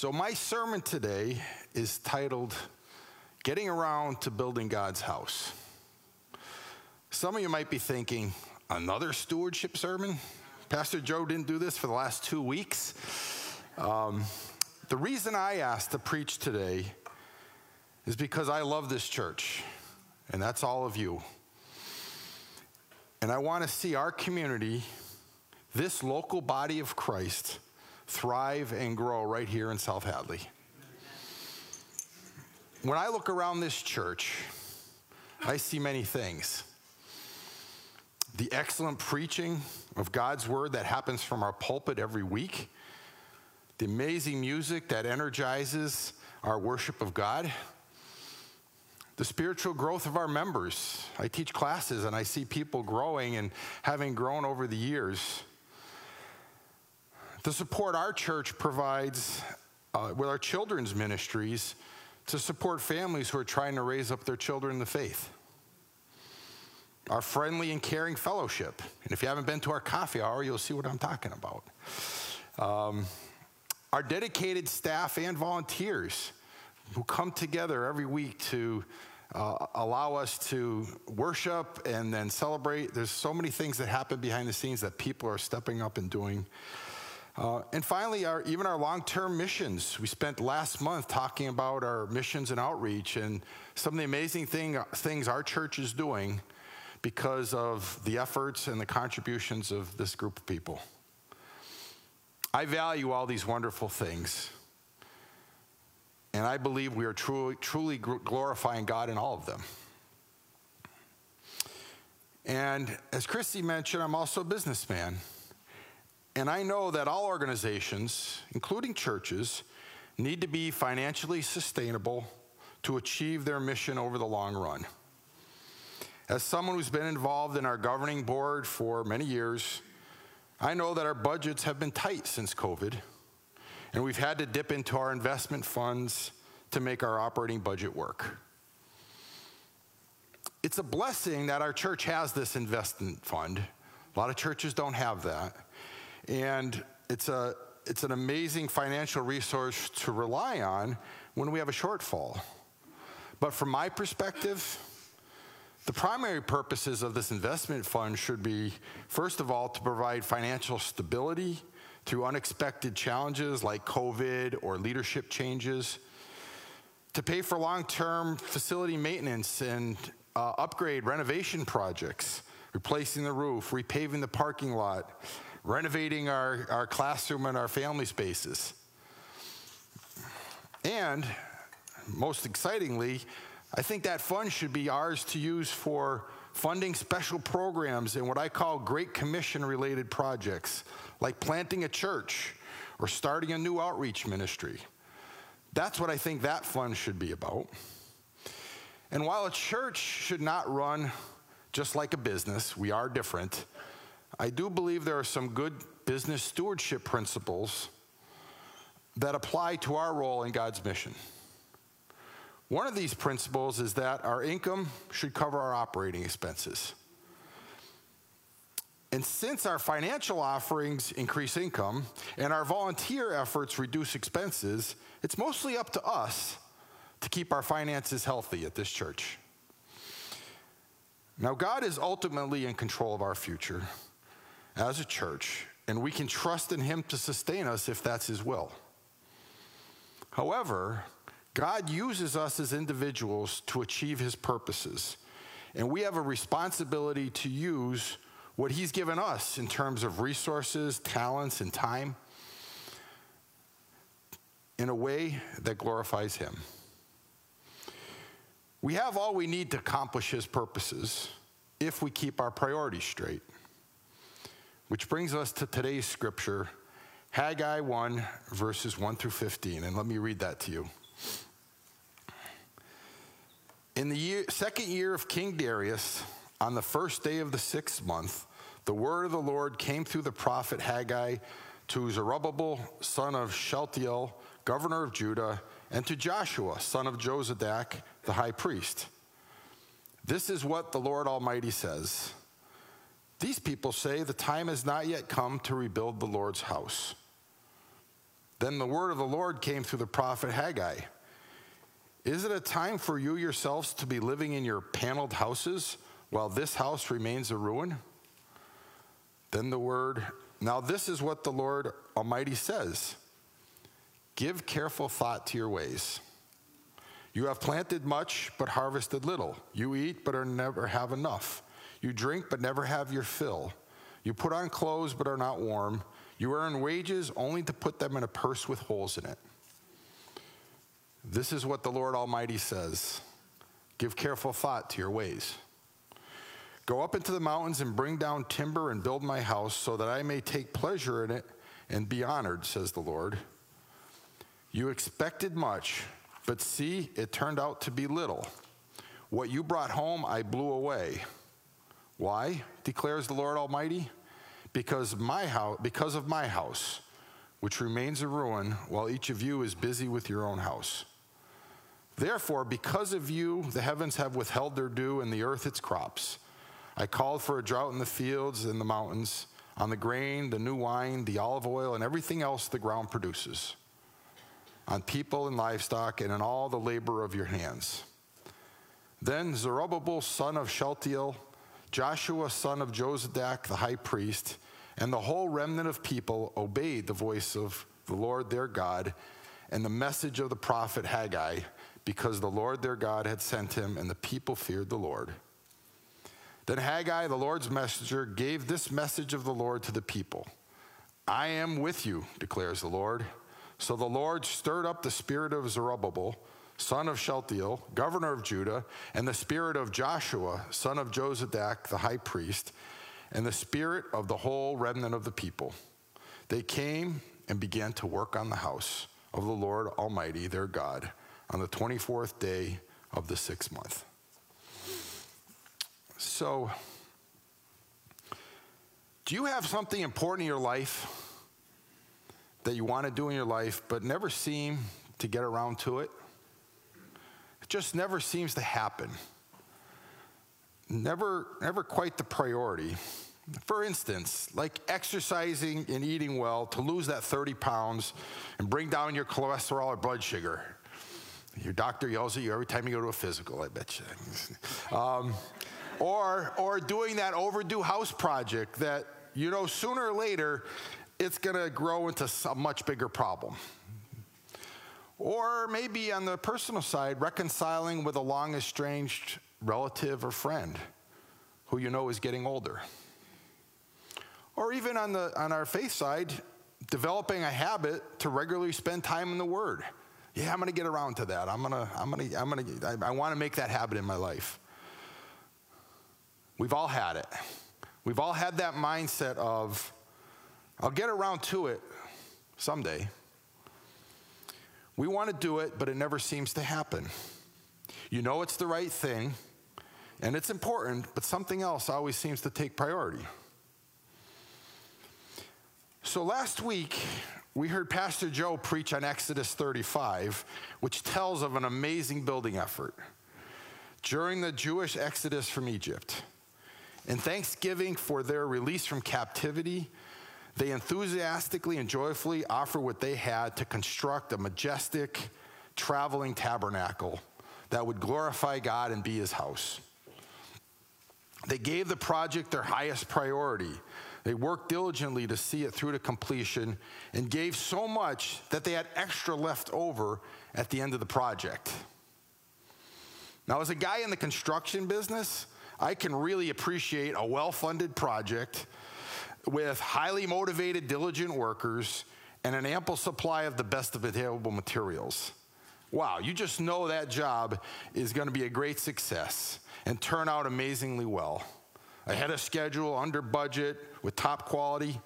So, my sermon today is titled Getting Around to Building God's House. Some of you might be thinking, another stewardship sermon? Pastor Joe didn't do this for the last two weeks. Um, the reason I asked to preach today is because I love this church, and that's all of you. And I want to see our community, this local body of Christ, thrive and grow right here in South Hadley. When I look around this church, I see many things. The excellent preaching of God's word that happens from our pulpit every week, the amazing music that energizes our worship of God, the spiritual growth of our members. I teach classes and I see people growing and having grown over the years. The support our church provides uh, with our children's ministries to support families who are trying to raise up their children in the faith. Our friendly and caring fellowship. And if you haven't been to our coffee hour, you'll see what I'm talking about. Um, our dedicated staff and volunteers who come together every week to uh, allow us to worship and then celebrate. There's so many things that happen behind the scenes that people are stepping up and doing. Uh, and finally, our, even our long term missions. We spent last month talking about our missions and outreach and some of the amazing thing, things our church is doing because of the efforts and the contributions of this group of people. I value all these wonderful things. And I believe we are truly, truly glorifying God in all of them. And as Christy mentioned, I'm also a businessman. And I know that all organizations, including churches, need to be financially sustainable to achieve their mission over the long run. As someone who's been involved in our governing board for many years, I know that our budgets have been tight since COVID, and we've had to dip into our investment funds to make our operating budget work. It's a blessing that our church has this investment fund. A lot of churches don't have that. And it's, a, it's an amazing financial resource to rely on when we have a shortfall. But from my perspective, the primary purposes of this investment fund should be, first of all, to provide financial stability through unexpected challenges like COVID or leadership changes, to pay for long term facility maintenance and uh, upgrade renovation projects, replacing the roof, repaving the parking lot, renovating our, our classroom and our family spaces. And most excitingly, I think that fund should be ours to use for funding special programs in what I call Great Commission related projects, like planting a church or starting a new outreach ministry. That's what I think that fund should be about. And while a church should not run just like a business, we are different. I do believe there are some good business stewardship principles that apply to our role in God's mission. One of these principles is that our income should cover our operating expenses. And since our financial offerings increase income and our volunteer efforts reduce expenses, it's mostly up to us to keep our finances healthy at this church. Now, God is ultimately in control of our future as a church, and we can trust in Him to sustain us if that's His will. However, God uses us as individuals to achieve His purposes, and we have a responsibility to use what He's given us in terms of resources, talents, and time in a way that glorifies Him. We have all we need to accomplish His purposes if we keep our priorities straight. Which brings us to today's scripture, Haggai 1, verses 1 through 15. And let me read that to you. In the year, second year of King Darius, on the first day of the sixth month, the word of the Lord came through the prophet Haggai to Zerubbabel, son of Shealtiel, governor of Judah, and to Joshua, son of Jozadak, the high priest. This is what the Lord Almighty says. These people say the time has not yet come to rebuild the Lord's house. Then the word of the Lord came through the prophet Haggai. Is it a time for you yourselves to be living in your paneled houses while this house remains a ruin? Then the word, now this is what the Lord Almighty says Give careful thought to your ways. You have planted much, but harvested little. You eat, but are never have enough. You drink, but never have your fill. You put on clothes, but are not warm. You earn wages only to put them in a purse with holes in it. This is what the Lord Almighty says Give careful thought to your ways. Go up into the mountains and bring down timber and build my house so that I may take pleasure in it and be honored, says the Lord. You expected much, but see, it turned out to be little. What you brought home, I blew away. Why? declares the Lord Almighty. Because my house, because of my house, which remains a ruin, while each of you is busy with your own house. Therefore, because of you, the heavens have withheld their dew and the earth its crops. I called for a drought in the fields and the mountains, on the grain, the new wine, the olive oil, and everything else the ground produces, on people and livestock, and in all the labor of your hands. Then Zerubbabel, son of Shealtiel, Joshua, son of Jozadak, the high priest, and the whole remnant of people obeyed the voice of the Lord their God and the message of the prophet Haggai, because the Lord their God had sent him, and the people feared the Lord. Then Haggai, the Lord's messenger, gave this message of the Lord to the people I am with you, declares the Lord. So the Lord stirred up the spirit of Zerubbabel son of Shealtiel, governor of Judah, and the spirit of Joshua, son of Jozadak, the high priest, and the spirit of the whole remnant of the people. They came and began to work on the house of the Lord Almighty, their God, on the 24th day of the sixth month. So, do you have something important in your life that you want to do in your life but never seem to get around to it? Just never seems to happen. Never, never quite the priority. For instance, like exercising and eating well to lose that 30 pounds and bring down your cholesterol or blood sugar. Your doctor yells at you every time you go to a physical, I bet you. Um, or, or doing that overdue house project that, you know, sooner or later, it's going to grow into a much bigger problem. Or maybe on the personal side, reconciling with a long estranged relative or friend who you know is getting older. Or even on, the, on our faith side, developing a habit to regularly spend time in the Word. Yeah, I'm to get around to that. I'm to, I'm to, I'm to, I, I want to make that habit in my life. We've all had it. We've all had that mindset of, I'll get around to it someday. We want to do it, but it never seems to happen. You know it's the right thing, and it's important, but something else always seems to take priority. So last week, we heard Pastor Joe preach on Exodus 35, which tells of an amazing building effort during the Jewish exodus from Egypt. In thanksgiving for their release from captivity, they enthusiastically and joyfully offer what they had to construct a majestic traveling tabernacle that would glorify God and be his house. They gave the project their highest priority. They worked diligently to see it through to completion and gave so much that they had extra left over at the end of the project. Now, as a guy in the construction business, I can really appreciate a well funded project with highly motivated, diligent workers and an ample supply of the best available materials. Wow, you just know that job is going to be a great success and turn out amazingly well. Ahead of schedule, under budget, with top quality.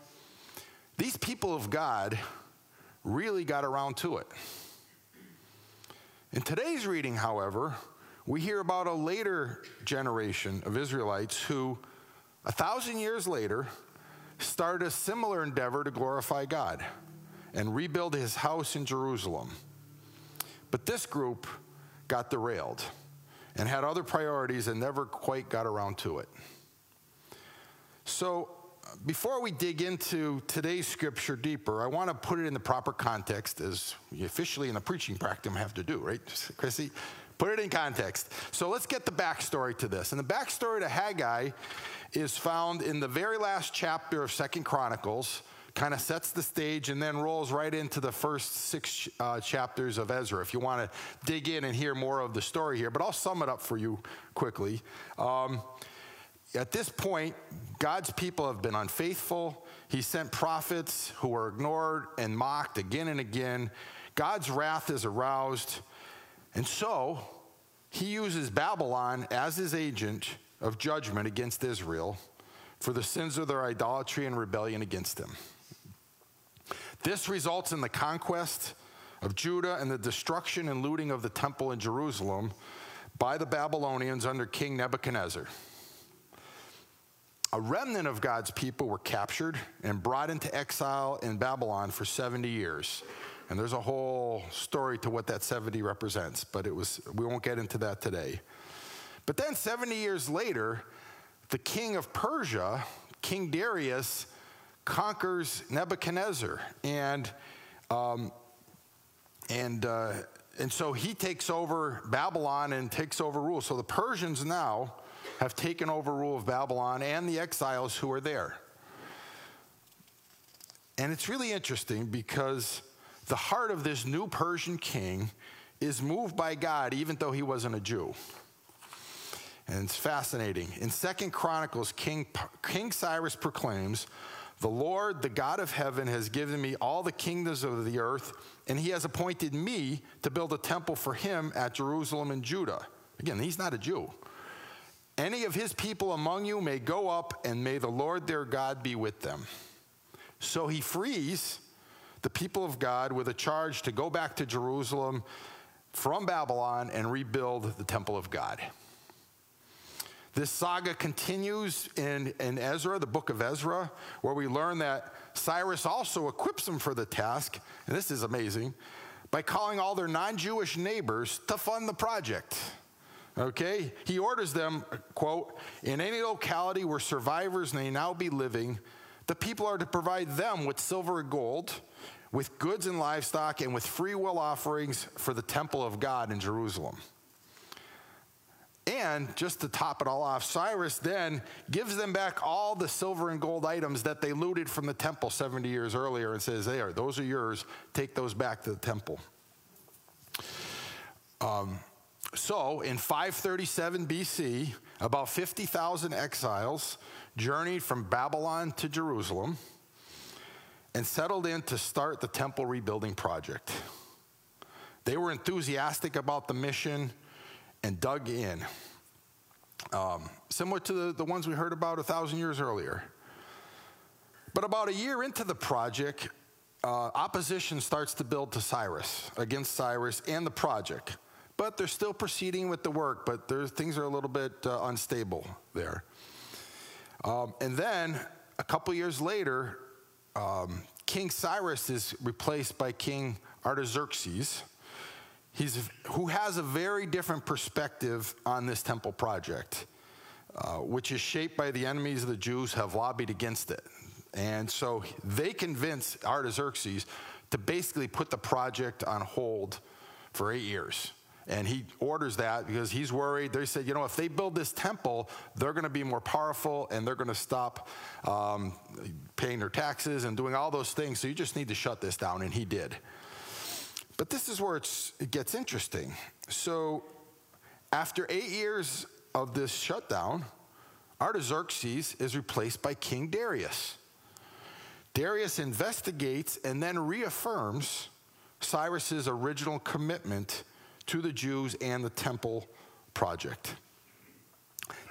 These people of God really got around to it. In today's reading, however, we hear about a later generation of Israelites who, a thousand years later, started a similar endeavor to glorify God and rebuild his house in Jerusalem. But this group got derailed and had other priorities and never quite got around to it. So before we dig into today's scripture deeper, I want to put it in the proper context, as we officially in the preaching practice have to do, right, Chrissy? Put it in context. So let's get the backstory to this. And the backstory to Haggai is found in the very last chapter of Second Chronicles, kind of sets the stage and then rolls right into the first six uh, chapters of Ezra. If you want to dig in and hear more of the story here, but I'll sum it up for you quickly. Um, at this point, God's people have been unfaithful. He sent prophets who were ignored and mocked again and again. God's wrath is aroused. And so he uses Babylon as his agent of judgment against Israel for the sins of their idolatry and rebellion against him. This results in the conquest of Judah and the destruction and looting of the temple in Jerusalem by the Babylonians under King Nebuchadnezzar. A remnant of God's people were captured and brought into exile in Babylon for 70 years. And there's a whole story to what that 70 represents, but it was we won't get into that today. But then 70 years later, the king of Persia, King Darius, conquers Nebuchadnezzar, and um, and uh, and so he takes over Babylon and takes over rule. So the Persians now have taken over rule of Babylon and the exiles who are there. And it's really interesting because the heart of this new Persian king is moved by God, even though he wasn't a Jew. And it's fascinating. In Second Chronicles, King, king Cyrus proclaims, The Lord, the God of heaven, has given me all the kingdoms of the earth, and he has appointed me to build a temple for him at Jerusalem and Judah. Again, he's not a Jew. Any of his people among you may go up, and may the Lord their God be with them. So he frees the people of God with a charge to go back to Jerusalem from Babylon and rebuild the temple of God. This saga continues in, in Ezra, the book of Ezra, where we learn that Cyrus also equips them for the task, and this is amazing, by calling all their non Jewish neighbors to fund the project. Okay? He orders them, quote, in any locality where survivors may now be living, the people are to provide them with silver and gold with goods and livestock, and with free will offerings for the temple of God in Jerusalem. And just to top it all off, Cyrus then gives them back all the silver and gold items that they looted from the temple 70 years earlier and says, There, those are yours. Take those back to the temple. Um, so in 537 BC, about 50,000 exiles journeyed from Babylon to Jerusalem and settled in to start the temple rebuilding project. They were enthusiastic about the mission and dug in, um, similar to the, the ones we heard about a thousand years earlier. But about a year into the project, uh, opposition starts to build to Cyrus, against Cyrus and the project. But they're still proceeding with the work, but things are a little bit uh, unstable there. Um, and then a couple years later, um, King Cyrus is replaced by King Artaxerxes, he's, who has a very different perspective on this temple project, uh, which is shaped by the enemies of the Jews have lobbied against it. And so they convince Artaxerxes to basically put the project on hold for eight years. And he orders that because he's worried. They said, you know, if they build this temple, they're going to be more powerful and they're going to stop um, paying their taxes and doing all those things. So you just need to shut this down. And he did. But this is where it gets interesting. So after eight years of this shutdown, Artaxerxes is replaced by King Darius. Darius investigates and then reaffirms Cyrus's original commitment to the Jews and the temple project.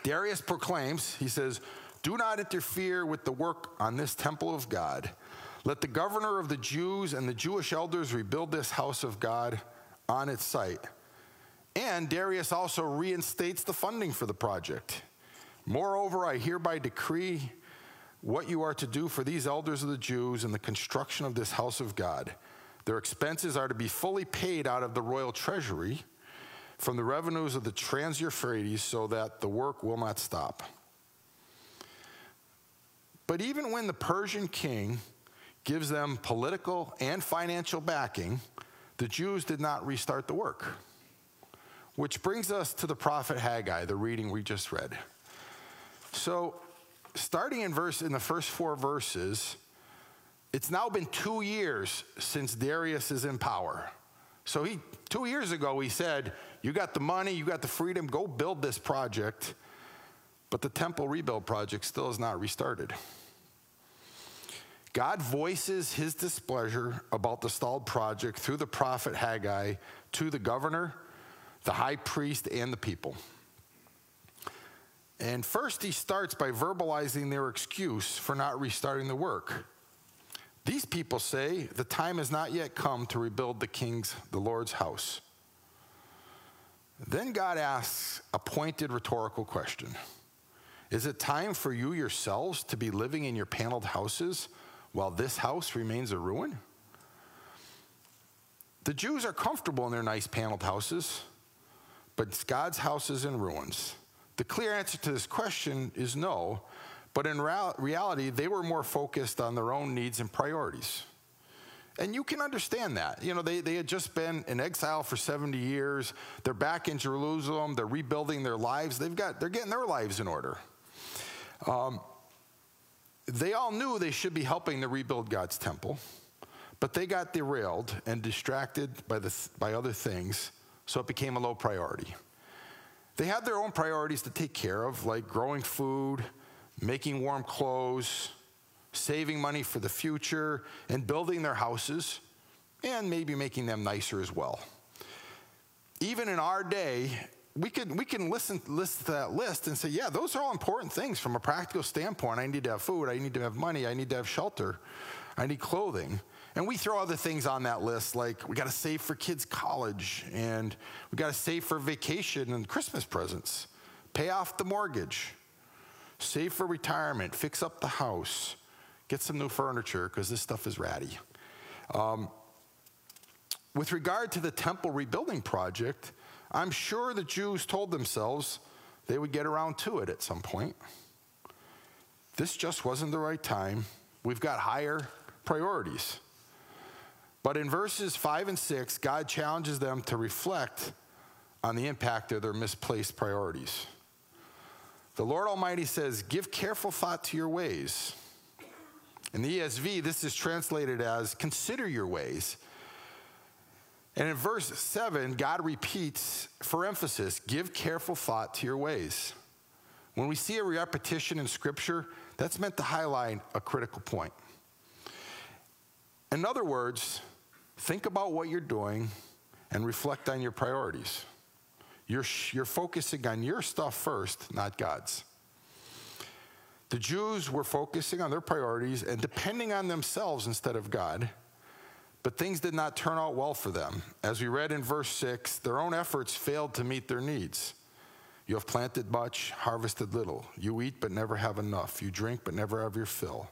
Darius proclaims, he says, Do not interfere with the work on this temple of God. Let the governor of the Jews and the Jewish elders rebuild this house of God on its site. And Darius also reinstates the funding for the project. Moreover, I hereby decree what you are to do for these elders of the Jews in the construction of this house of God their expenses are to be fully paid out of the royal treasury from the revenues of the Trans Euphrates so that the work will not stop. But even when the Persian king gives them political and financial backing, the Jews did not restart the work. Which brings us to the prophet Haggai, the reading we just read. So, starting in verse in the first four verses, it's now been two years since Darius is in power. So he two years ago he said, You got the money, you got the freedom, go build this project. But the temple rebuild project still is not restarted. God voices his displeasure about the stalled project through the prophet Haggai to the governor, the high priest, and the people. And first, he starts by verbalizing their excuse for not restarting the work. These people say the time has not yet come to rebuild the king's, the Lord's house. Then God asks a pointed rhetorical question Is it time for you yourselves to be living in your paneled houses while this house remains a ruin? The Jews are comfortable in their nice paneled houses, but God's house is in ruins. The clear answer to this question is no, but in reality, they were more focused on their own needs and priorities. And you can understand that. You know, they, they had just been in exile for 70 years. They're back in Jerusalem. They're rebuilding their lives. They've got, they're getting their lives in order. Um, they all knew they should be helping to rebuild God's temple, but they got derailed and distracted by, the, by other things, so it became a low priority. They had their own priorities to take care of, like growing food, making warm clothes, saving money for the future, and building their houses, and maybe making them nicer as well. Even in our day, we can, we can listen list to that list and say, yeah, those are all important things from a practical standpoint. I need to have food, I need to have money, I need to have shelter, I need clothing. And we throw other things on that list, like we got to save for kids' college, and we got to save for vacation and Christmas presents, pay off the mortgage, save for retirement, fix up the house, get some new furniture because this stuff is ratty. Um, with regard to the temple rebuilding project, I'm sure the Jews told themselves they would get around to it at some point. This just wasn't the right time. We've got higher priorities. But in verses 5 and 6, God challenges them to reflect on the impact of their misplaced priorities. The Lord Almighty says, Give careful thought to your ways. In the ESV, this is translated as consider your ways. And in verse 7, God repeats for emphasis give careful thought to your ways. When we see a repetition in Scripture, that's meant to highlight a critical point. In other words, think about what you're doing and reflect on your priorities. You're, you're focusing on your stuff first, not God's. The Jews were focusing on their priorities and depending on themselves instead of God, but things did not turn out well for them. As we read in verse 6, their own efforts failed to meet their needs. You have planted much, harvested little. You eat, but never have enough. You drink, but never have your fill.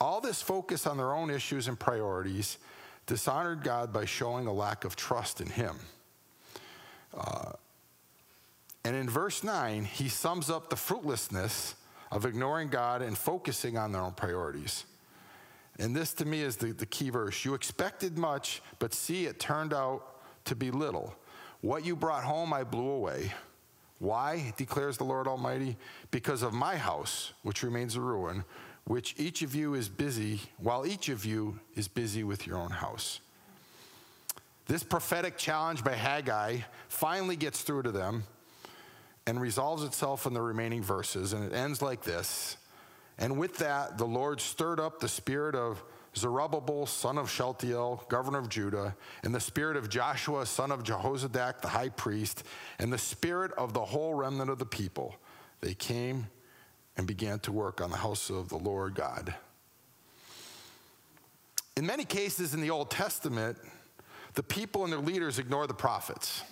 All this focus on their own issues and priorities dishonored God by showing a lack of trust in Him. Uh, and in verse 9, he sums up the fruitlessness of ignoring God and focusing on their own priorities. And this to me is the, the key verse. You expected much, but see, it turned out to be little. What you brought home, I blew away. Why, declares the Lord Almighty? Because of my house, which remains a ruin, which each of you is busy, while each of you is busy with your own house. This prophetic challenge by Haggai finally gets through to them and resolves itself in the remaining verses. And it ends like this And with that, the Lord stirred up the spirit of Zerubbabel, son of Shealtiel, governor of Judah, and the spirit of Joshua, son of Jehozadak, the high priest, and the spirit of the whole remnant of the people. They came and began to work on the house of the Lord God. In many cases in the Old Testament, the people and their leaders ignore the prophets.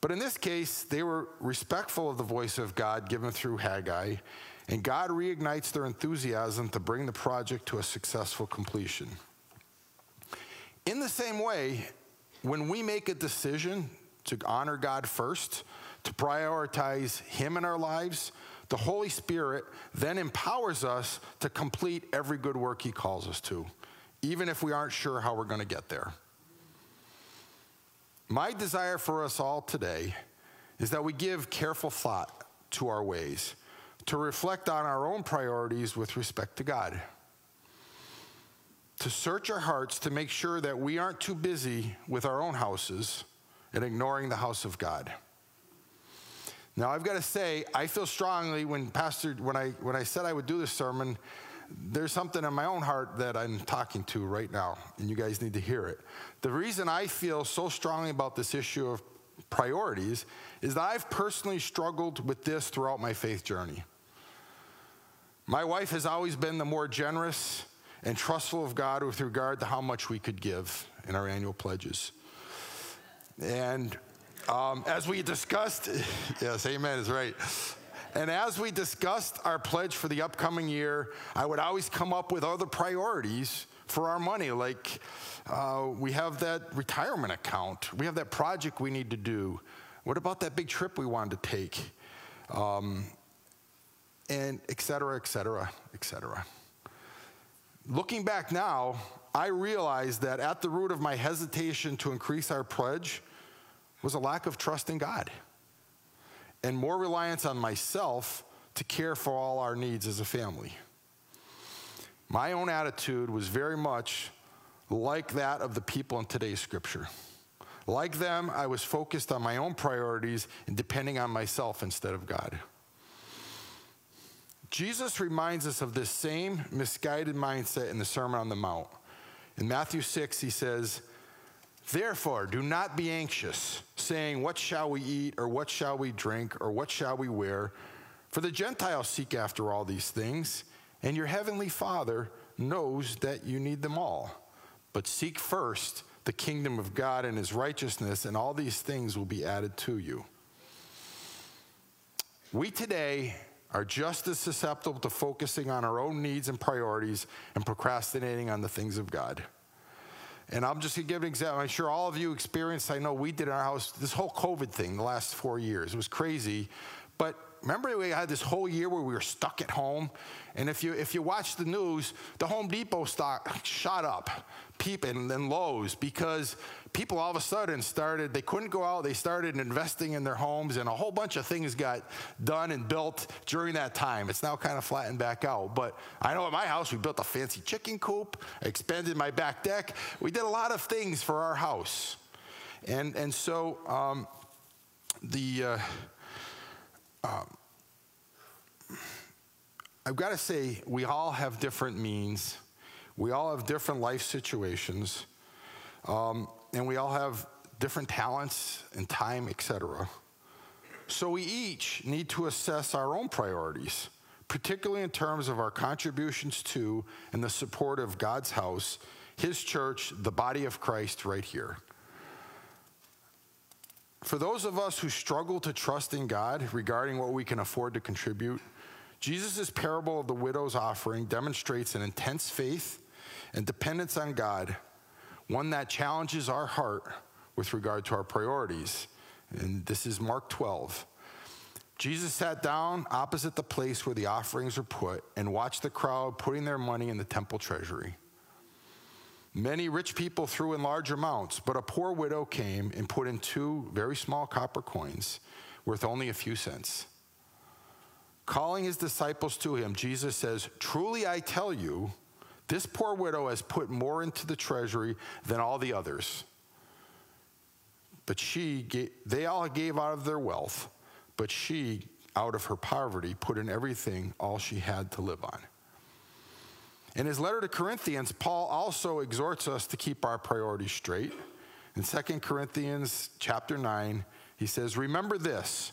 But in this case, they were respectful of the voice of God given through Haggai, and God reignites their enthusiasm to bring the project to a successful completion. In the same way, when we make a decision to honor God first, to prioritize Him in our lives, the Holy Spirit then empowers us to complete every good work He calls us to, even if we aren't sure how we're going to get there. My desire for us all today is that we give careful thought to our ways, to reflect on our own priorities with respect to God, to search our hearts to make sure that we aren't too busy with our own houses and ignoring the house of God. Now I've got to say, I feel strongly when Pastor when I when I said I would do this sermon, there's something in my own heart that I'm talking to right now, and you guys need to hear it. The reason I feel so strongly about this issue of priorities is that I've personally struggled with this throughout my faith journey. My wife has always been the more generous and trustful of God with regard to how much we could give in our annual pledges. And um, as we discussed, yes, amen is right. And as we discussed our pledge for the upcoming year, I would always come up with other priorities for our money. Like uh, we have that retirement account, we have that project we need to do. What about that big trip we wanted to take? Um, and et cetera, et cetera, et cetera. Looking back now, I realize that at the root of my hesitation to increase our pledge was a lack of trust in God and more reliance on myself to care for all our needs as a family. My own attitude was very much like that of the people in today's scripture. Like them, I was focused on my own priorities and depending on myself instead of God. Jesus reminds us of this same misguided mindset in the Sermon on the Mount. In Matthew 6, he says, Therefore, do not be anxious, saying, What shall we eat, or what shall we drink, or what shall we wear? For the Gentiles seek after all these things, and your heavenly Father knows that you need them all. But seek first the kingdom of God and his righteousness, and all these things will be added to you. We today are just as susceptible to focusing on our own needs and priorities and procrastinating on the things of God. And I'm just gonna give an example. I'm sure all of you experienced, I know we did in our house, this whole COVID thing the last four years. It was crazy. But remember we had this whole year where we were stuck at home? And if you if you watch the news, the Home Depot stock shot up, peeping and then lows because people all of a sudden started, they couldn't go out, they started investing in their homes, and a whole bunch of things got done and built during that time. It's now kind of flattened back out. But I know at my house, we built a fancy chicken coop, expanded my back deck. We did a lot of things for our house. And, and so um, the. Uh, um, I've got to say, we all have different means. We all have different life situations. Um, and we all have different talents and time, etc. So we each need to assess our own priorities, particularly in terms of our contributions to and the support of God's house, His church, the body of Christ, right here. For those of us who struggle to trust in God regarding what we can afford to contribute, Jesus' parable of the widow's offering demonstrates an intense faith and dependence on God one that challenges our heart with regard to our priorities. And this is Mark 12. Jesus sat down opposite the place where the offerings were put and watched the crowd putting their money in the temple treasury. Many rich people threw in large amounts, but a poor widow came and put in two very small copper coins worth only a few cents. Calling his disciples to him, Jesus says, Truly I tell you, this poor widow has put more into the treasury than all the others. But she, they all gave out of their wealth, but she, out of her poverty, put in everything all she had to live on. In his letter to Corinthians, Paul also exhorts us to keep our priorities straight. In 2 Corinthians chapter 9, he says, Remember this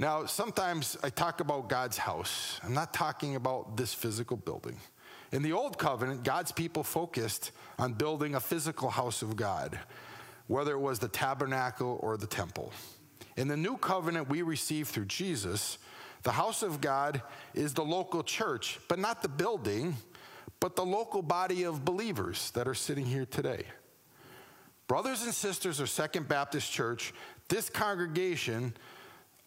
Now, sometimes I talk about God's house. I'm not talking about this physical building. In the Old Covenant, God's people focused on building a physical house of God, whether it was the tabernacle or the temple. In the New Covenant we receive through Jesus, the house of God is the local church, but not the building, but the local body of believers that are sitting here today. Brothers and sisters of Second Baptist Church, this congregation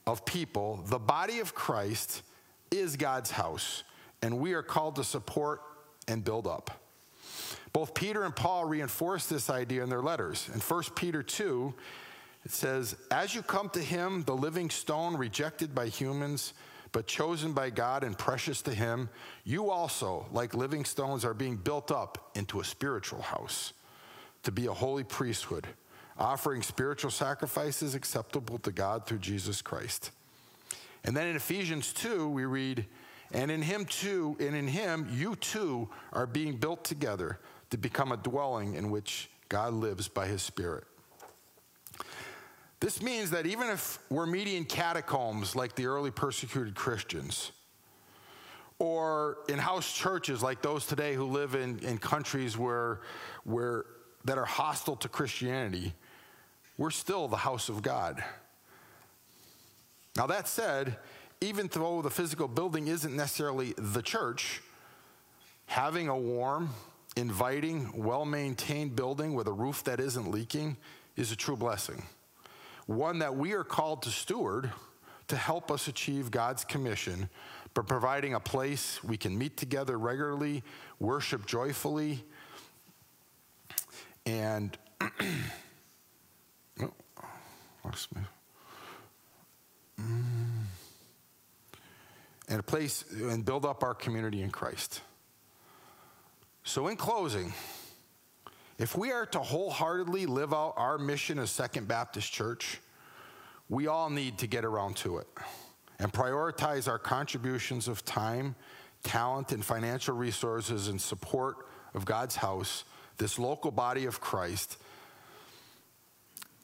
of people, the body of Christ, is God's house, and we are called to support and build up. Both Peter and Paul reinforce this idea in their letters. In 1 Peter 2, it says, As you come to him, the living stone rejected by humans, but chosen by God and precious to him, you also, like living stones, are being built up into a spiritual house to be a holy priesthood, offering spiritual sacrifices acceptable to God through Jesus Christ. And then in Ephesians 2, we read, and in him too, and in him you too are being built together to become a dwelling in which God lives by his Spirit. This means that even if we're meeting in catacombs like the early persecuted Christians, or in house churches like those today who live in, in countries where, where that are hostile to Christianity, we're still the house of God. Now, that said, even though the physical building isn't necessarily the church, having a warm, inviting, well maintained building with a roof that isn't leaking is a true blessing. One that we are called to steward to help us achieve God's commission by providing a place we can meet together regularly, worship joyfully, and lost me. Mm. and a place and build up our community in Christ. So, in closing, if we are to wholeheartedly live out our mission as Second Baptist Church, we all need to get around to it and prioritize our contributions of time, talent, and financial resources in support of God's house this local body of Christ.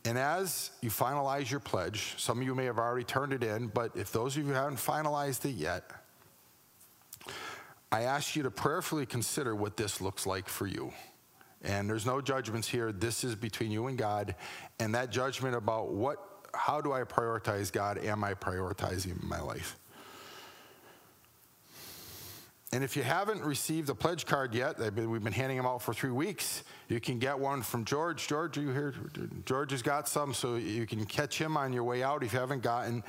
And as you finalize your pledge, some of you may have already turned it in, but if those of you haven't finalized it yet, I ask you to prayerfully consider what this looks like for you. And there's no judgments here. This is between you and God. And that judgment about what, how do I prioritize God? Am I prioritizing my life? And if you haven't received a pledge card yet, we've been handing them out for three weeks. You can get one from George. George, are you here? George has got some, so you can catch him on your way out if you haven't gotten.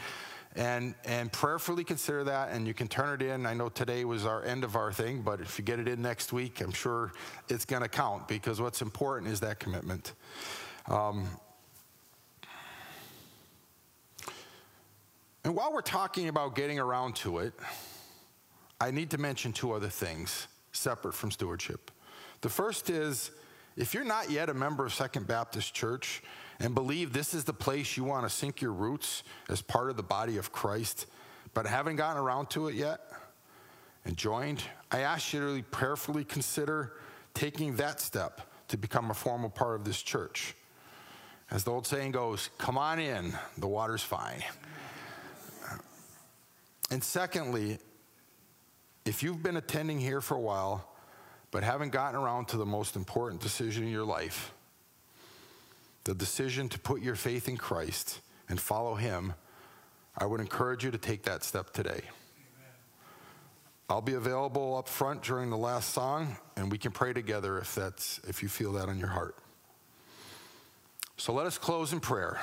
And, and prayerfully consider that, and you can turn it in. I know today was our end of our thing, but if you get it in next week, I'm sure it's going to count because what's important is that commitment. Um, and while we're talking about getting around to it, I need to mention two other things separate from stewardship. The first is if you're not yet a member of Second Baptist Church and believe this is the place you want to sink your roots as part of the body of Christ, but haven't gotten around to it yet and joined, I ask you to prayerfully consider taking that step to become a formal part of this church. As the old saying goes, come on in, the water's fine. And secondly, if you've been attending here for a while, but haven't gotten around to the most important decision in your life, the decision to put your faith in Christ and follow Him, I would encourage you to take that step today. I'll be available up front during the last song, and we can pray together if, that's, if you feel that on your heart. So let us close in prayer.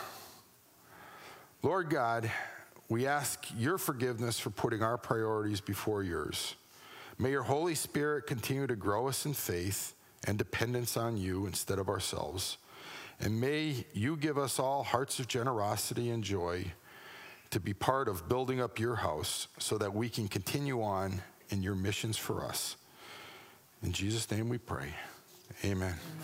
Lord God, we ask your forgiveness for putting our priorities before yours. May your Holy Spirit continue to grow us in faith and dependence on you instead of ourselves. And may you give us all hearts of generosity and joy to be part of building up your house so that we can continue on in your missions for us. In Jesus' name we pray. Amen. Amen.